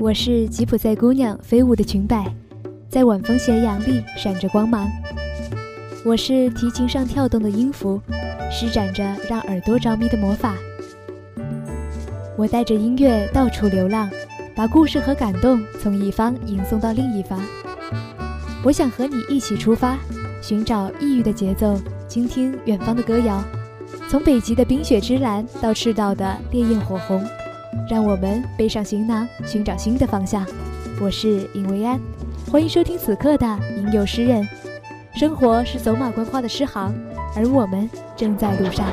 我是吉普赛姑娘飞舞的裙摆，在晚风斜阳里闪着光芒。我是提琴上跳动的音符，施展着让耳朵着迷的魔法。我带着音乐到处流浪，把故事和感动从一方吟送到另一方。我想和你一起出发，寻找异域的节奏，倾听远方的歌谣。从北极的冰雪之蓝到赤道的烈焰火红，让我们背上行囊，寻找新的方向。我是尹维安，欢迎收听此刻的《吟游诗人》。生活是走马观花的诗行，而我们正在路上。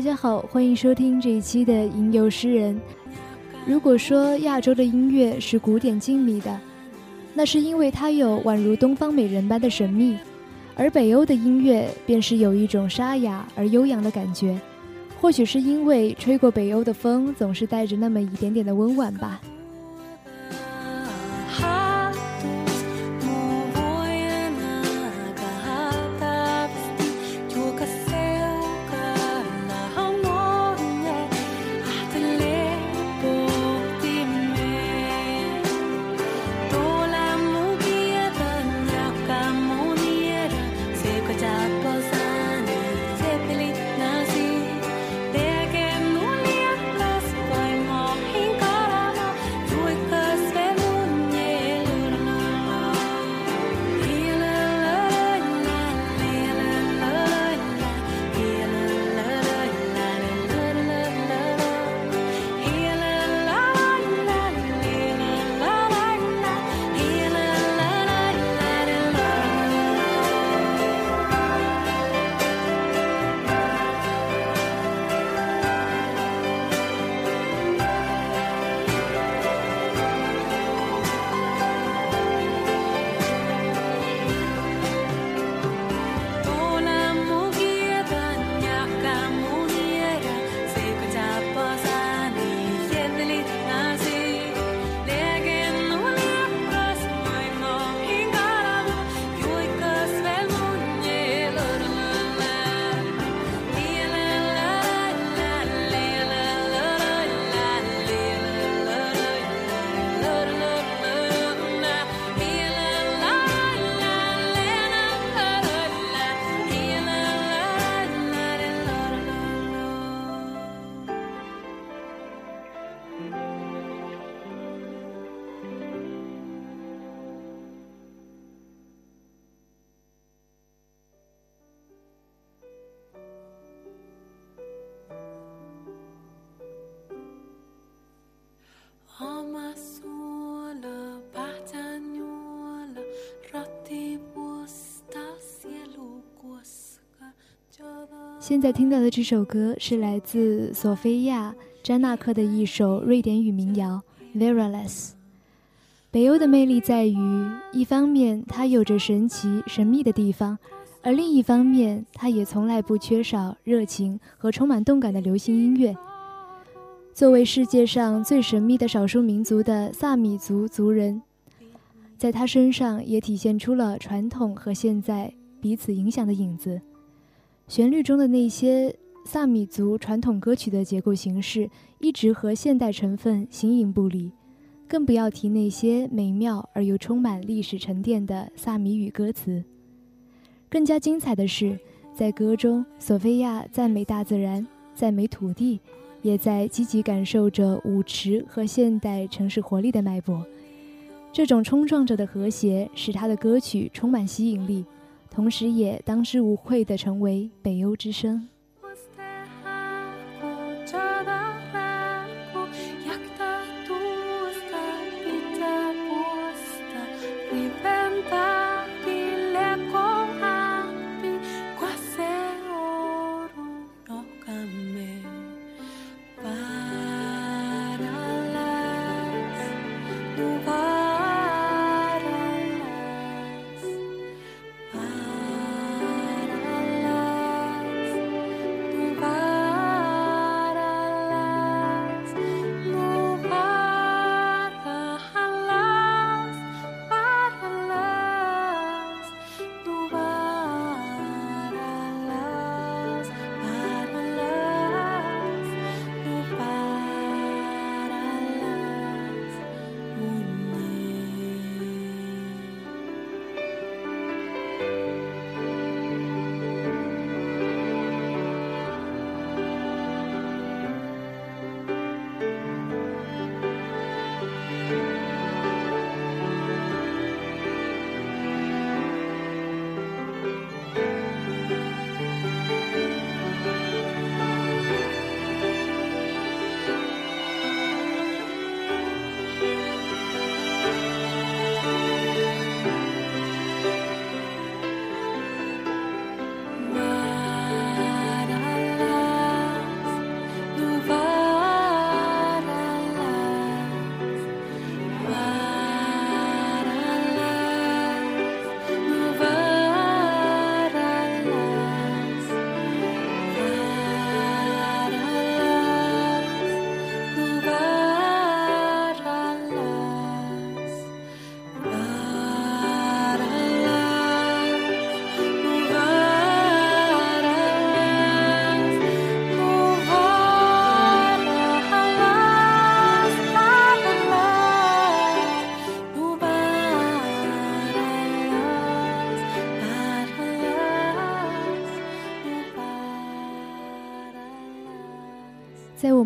大家好，欢迎收听这一期的《吟游诗人》。如果说亚洲的音乐是古典静谧的，那是因为它有宛如东方美人般的神秘；而北欧的音乐便是有一种沙哑而悠扬的感觉。或许是因为吹过北欧的风总是带着那么一点点的温婉吧。现在听到的这首歌是来自索菲亚·詹纳克的一首瑞典语民谣《Virales》。北欧的魅力在于，一方面它有着神奇神秘的地方，而另一方面，它也从来不缺少热情和充满动感的流行音乐。作为世界上最神秘的少数民族的萨米族族人，在他身上也体现出了传统和现在彼此影响的影子。旋律中的那些萨米族传统歌曲的结构形式，一直和现代成分形影不离，更不要提那些美妙而又充满历史沉淀的萨米语歌词。更加精彩的是，在歌中，索菲亚赞美大自然，赞美土地，也在积极感受着舞池和现代城市活力的脉搏。这种冲撞着的和谐，使他的歌曲充满吸引力。同时，也当之无愧地成为北欧之声。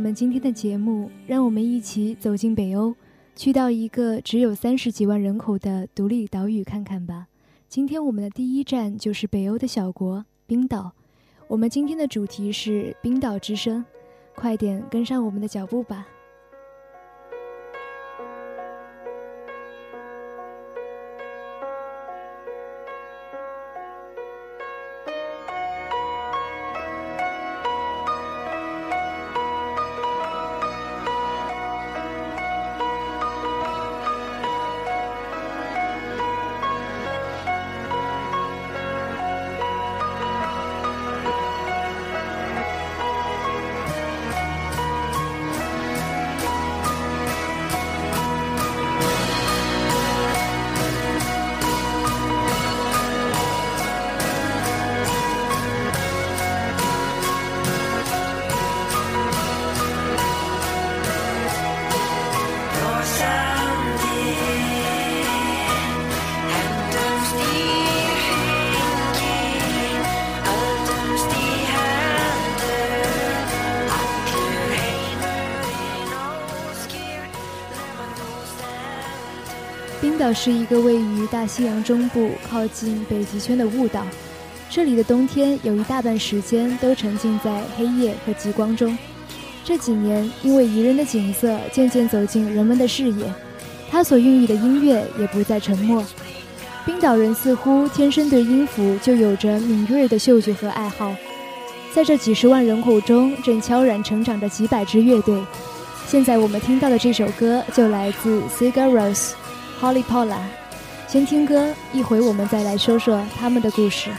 我们今天的节目让我们一起走进北欧去到一个只有三十几万人口的独立岛屿看看吧。今天我们的第一站就是北欧的小国冰岛。我们今天的主题是冰岛之声快点跟上我们的脚步吧。冰岛是一个位于大西洋中部靠近北极圈的雾岛。这里的冬天有一大半时间都沉浸在黑夜和极光中。这几年因为宜人的景色渐渐走进人们的视野它所孕育的音乐也不再沉默冰岛人似乎天生对音符就有着敏锐的嗅觉和爱好。在这几十万人口中正悄然成长着几百支乐队。现在我们听到的这首歌就来自 cigar rose poly poly 先听歌一会我们再来说说他们的故事。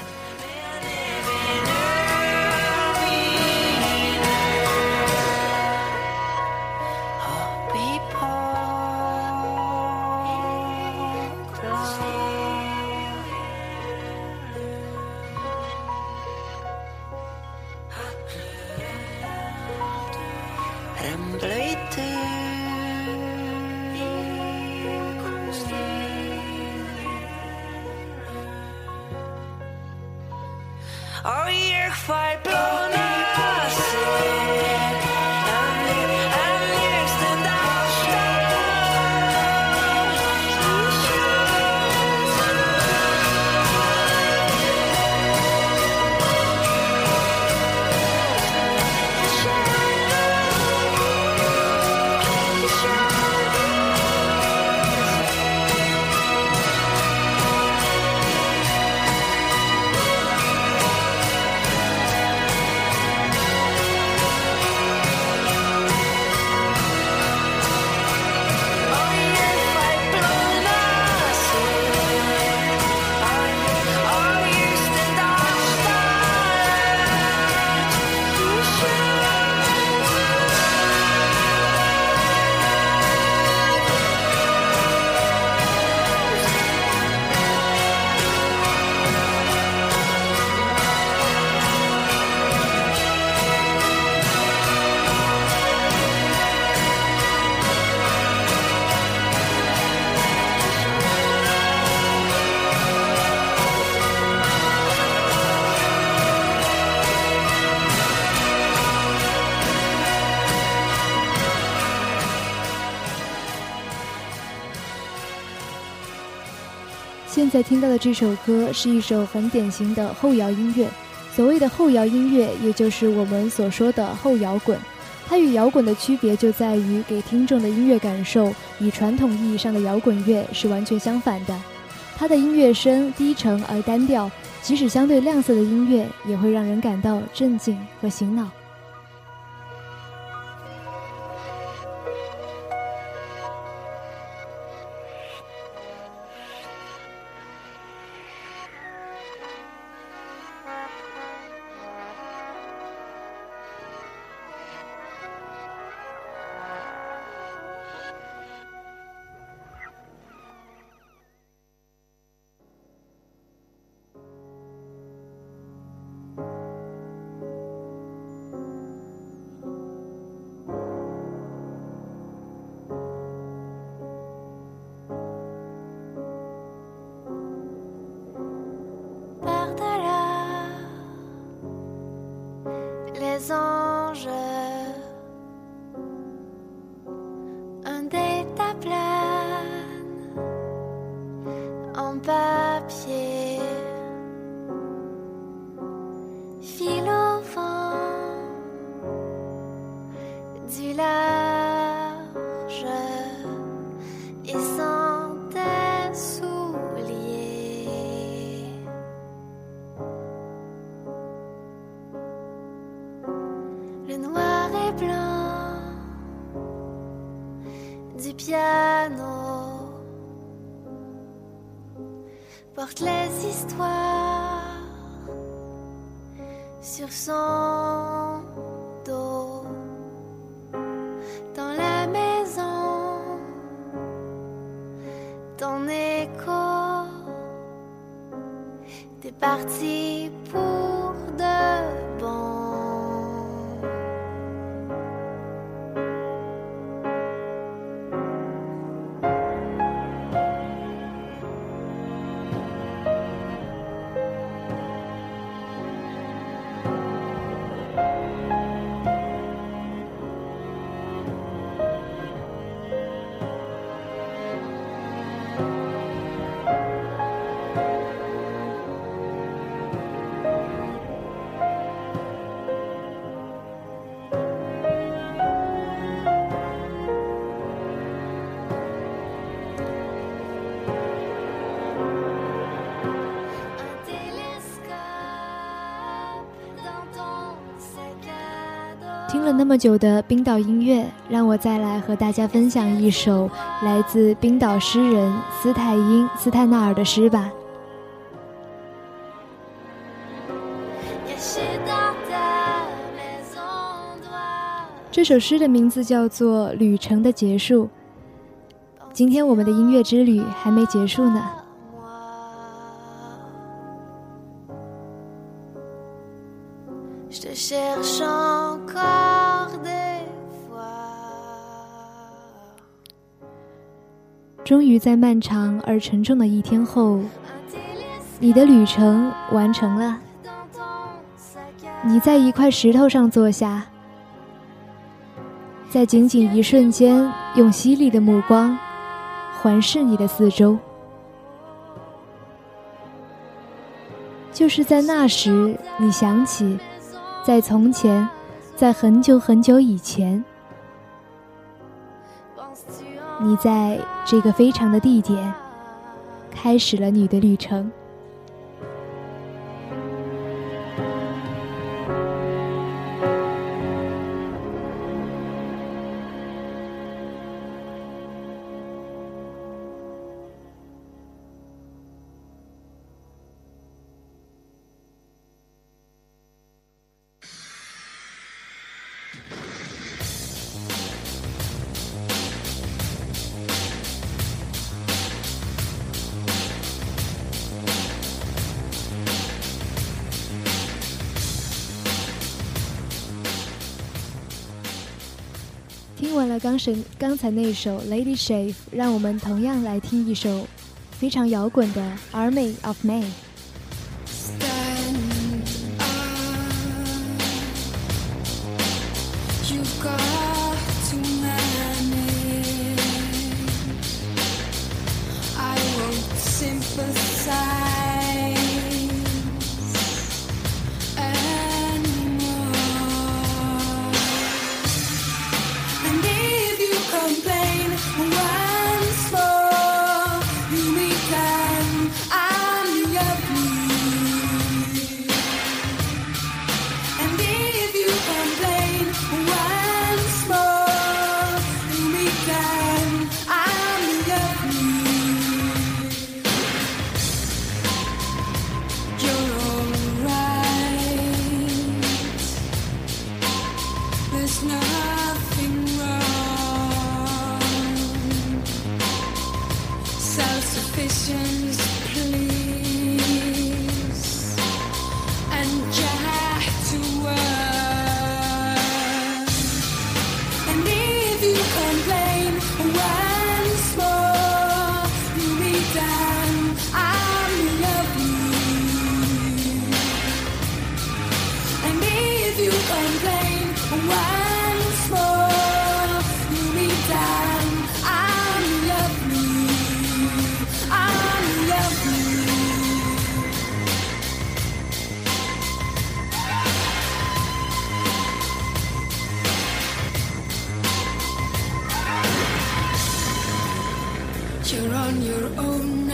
在听到的这首歌是一首很典型的后摇音乐。所谓的后摇音乐，也就是我们所说的后摇滚。它与摇滚的区别就在于给听众的音乐感受与传统意义上的摇滚乐是完全相反的。它的音乐声低沉而单调，即使相对亮色的音乐也会让人感到震惊和醒脑。song See. 听了那么久的冰岛音乐，让我再来和大家分享一首来自冰岛诗人斯泰因斯泰纳尔的诗吧。这首诗的名字叫做《旅程的结束》。今天我们的音乐之旅还没结束呢。终于在漫长而沉重的一天后，你的旅程完成了。你在一块石头上坐下，在仅仅一瞬间，用犀利的目光环视你的四周。就是在那时，你想起，在从前，在很久很久以前，你在这个非常的地点开始了你的旅程。听完了刚神刚才那首《Lady Shave》，让我们同样来听一首非常摇滚的《Army of Man》。You're on your own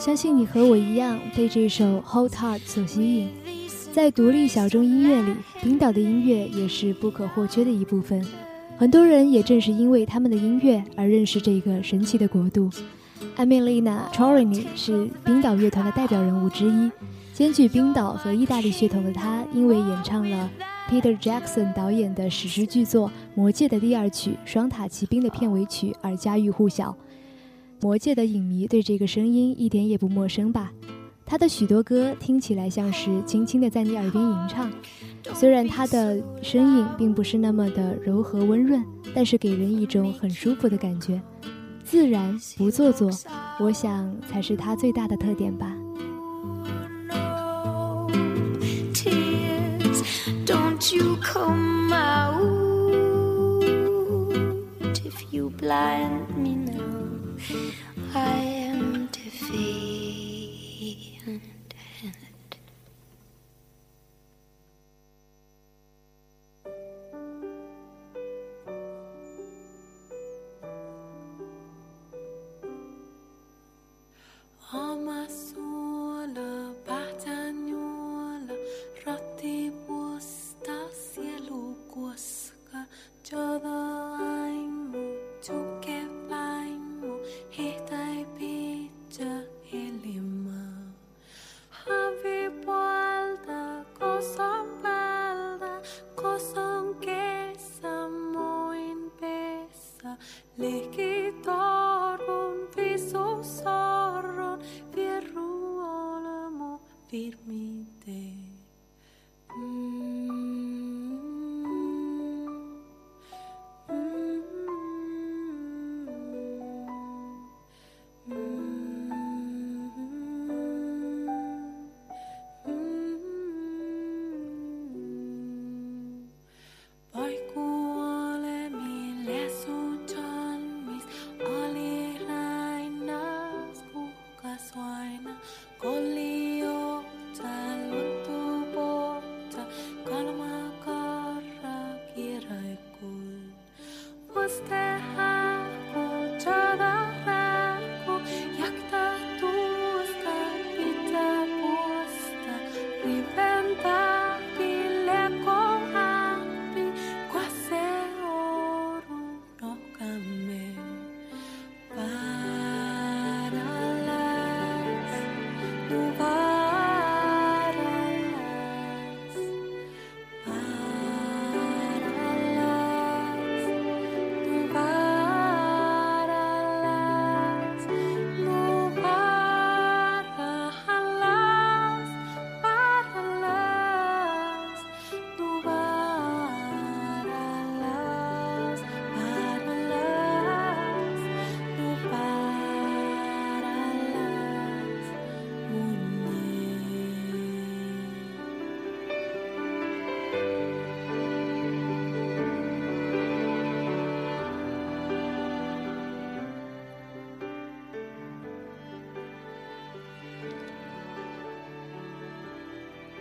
相信你和我一样被这首《Hold Hard》所吸引。在独立小众音乐里，冰岛的音乐也是不可或缺的一部分。很多人也正是因为他们的音乐而认识这个神奇的国度。Emilina Torini 是冰岛乐团的代表人物之一，兼具冰岛和意大利血统的她，因为演唱了 Peter Jackson 导演的史诗巨作《魔戒》的第二曲《双塔奇兵》的片尾曲而家喻户晓。魔界的影迷对这个声音一点也不陌生吧？他的许多歌听起来像是轻轻的在你耳边吟唱，虽然他的声音并不是那么的柔和温润，但是给人一种很舒服的感觉，自然不做作，我想才是他最大的特点吧。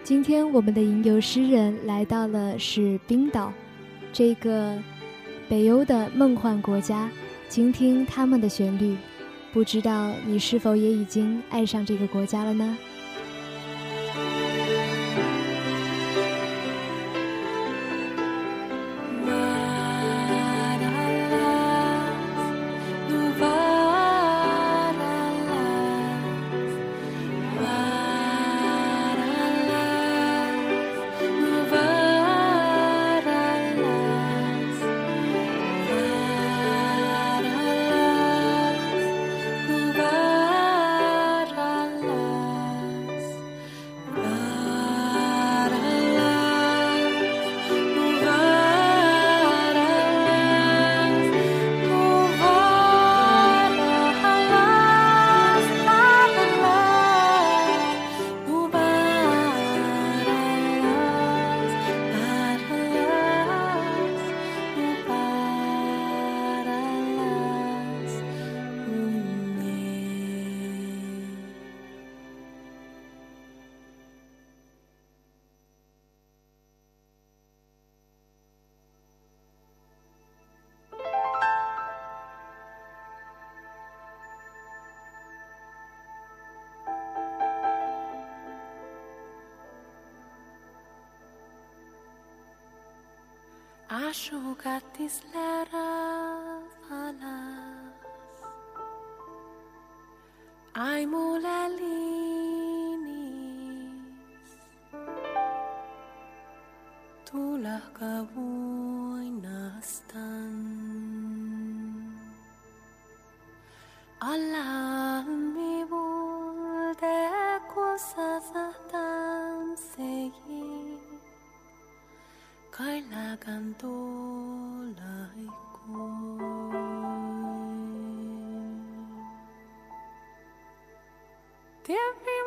今天我们的吟游诗人来到了是冰岛，这个北欧的梦幻国家，倾听他们的旋律，不知道你是否也已经爱上这个国家了呢？Ashugat is lerafalas Ay mulalinis Tulah kabuy nastan Allah mi bulde cosas Yeah.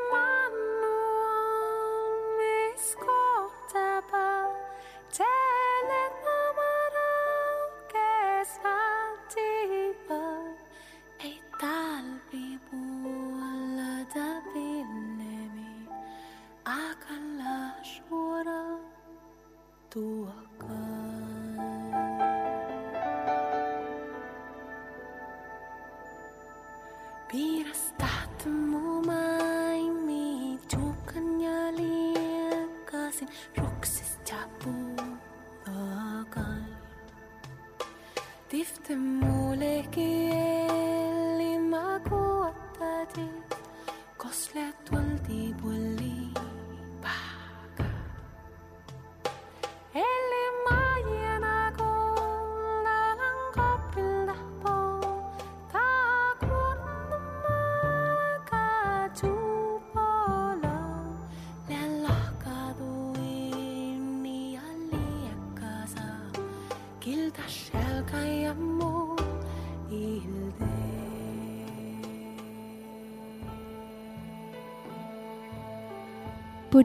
Gifte molekyl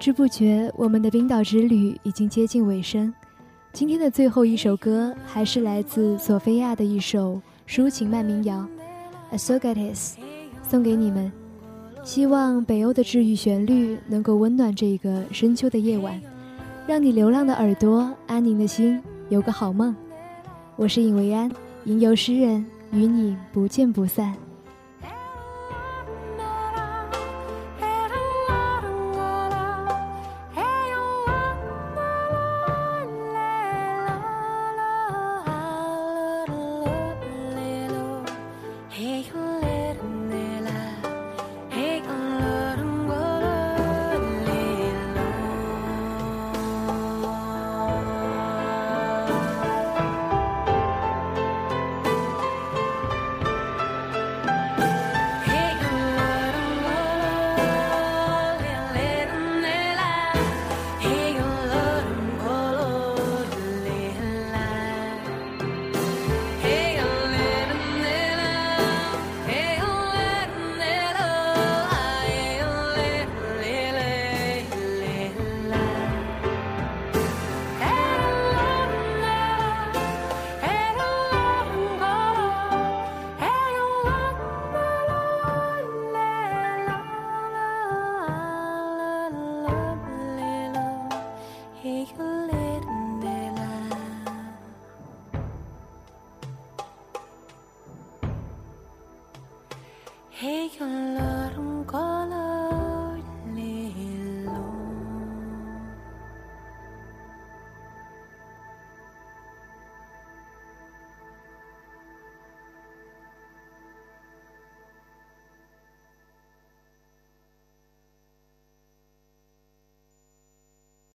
不知不觉，我们的冰岛之旅已经接近尾声。今天的最后一首歌还是来自索菲亚的一首抒情慢民谣《a s o g a t i s 送给你们。希望北欧的治愈旋律能够温暖这个深秋的夜晚，让你流浪的耳朵、安宁的心有个好梦。我是尹维安，吟游诗人，与你不见不散。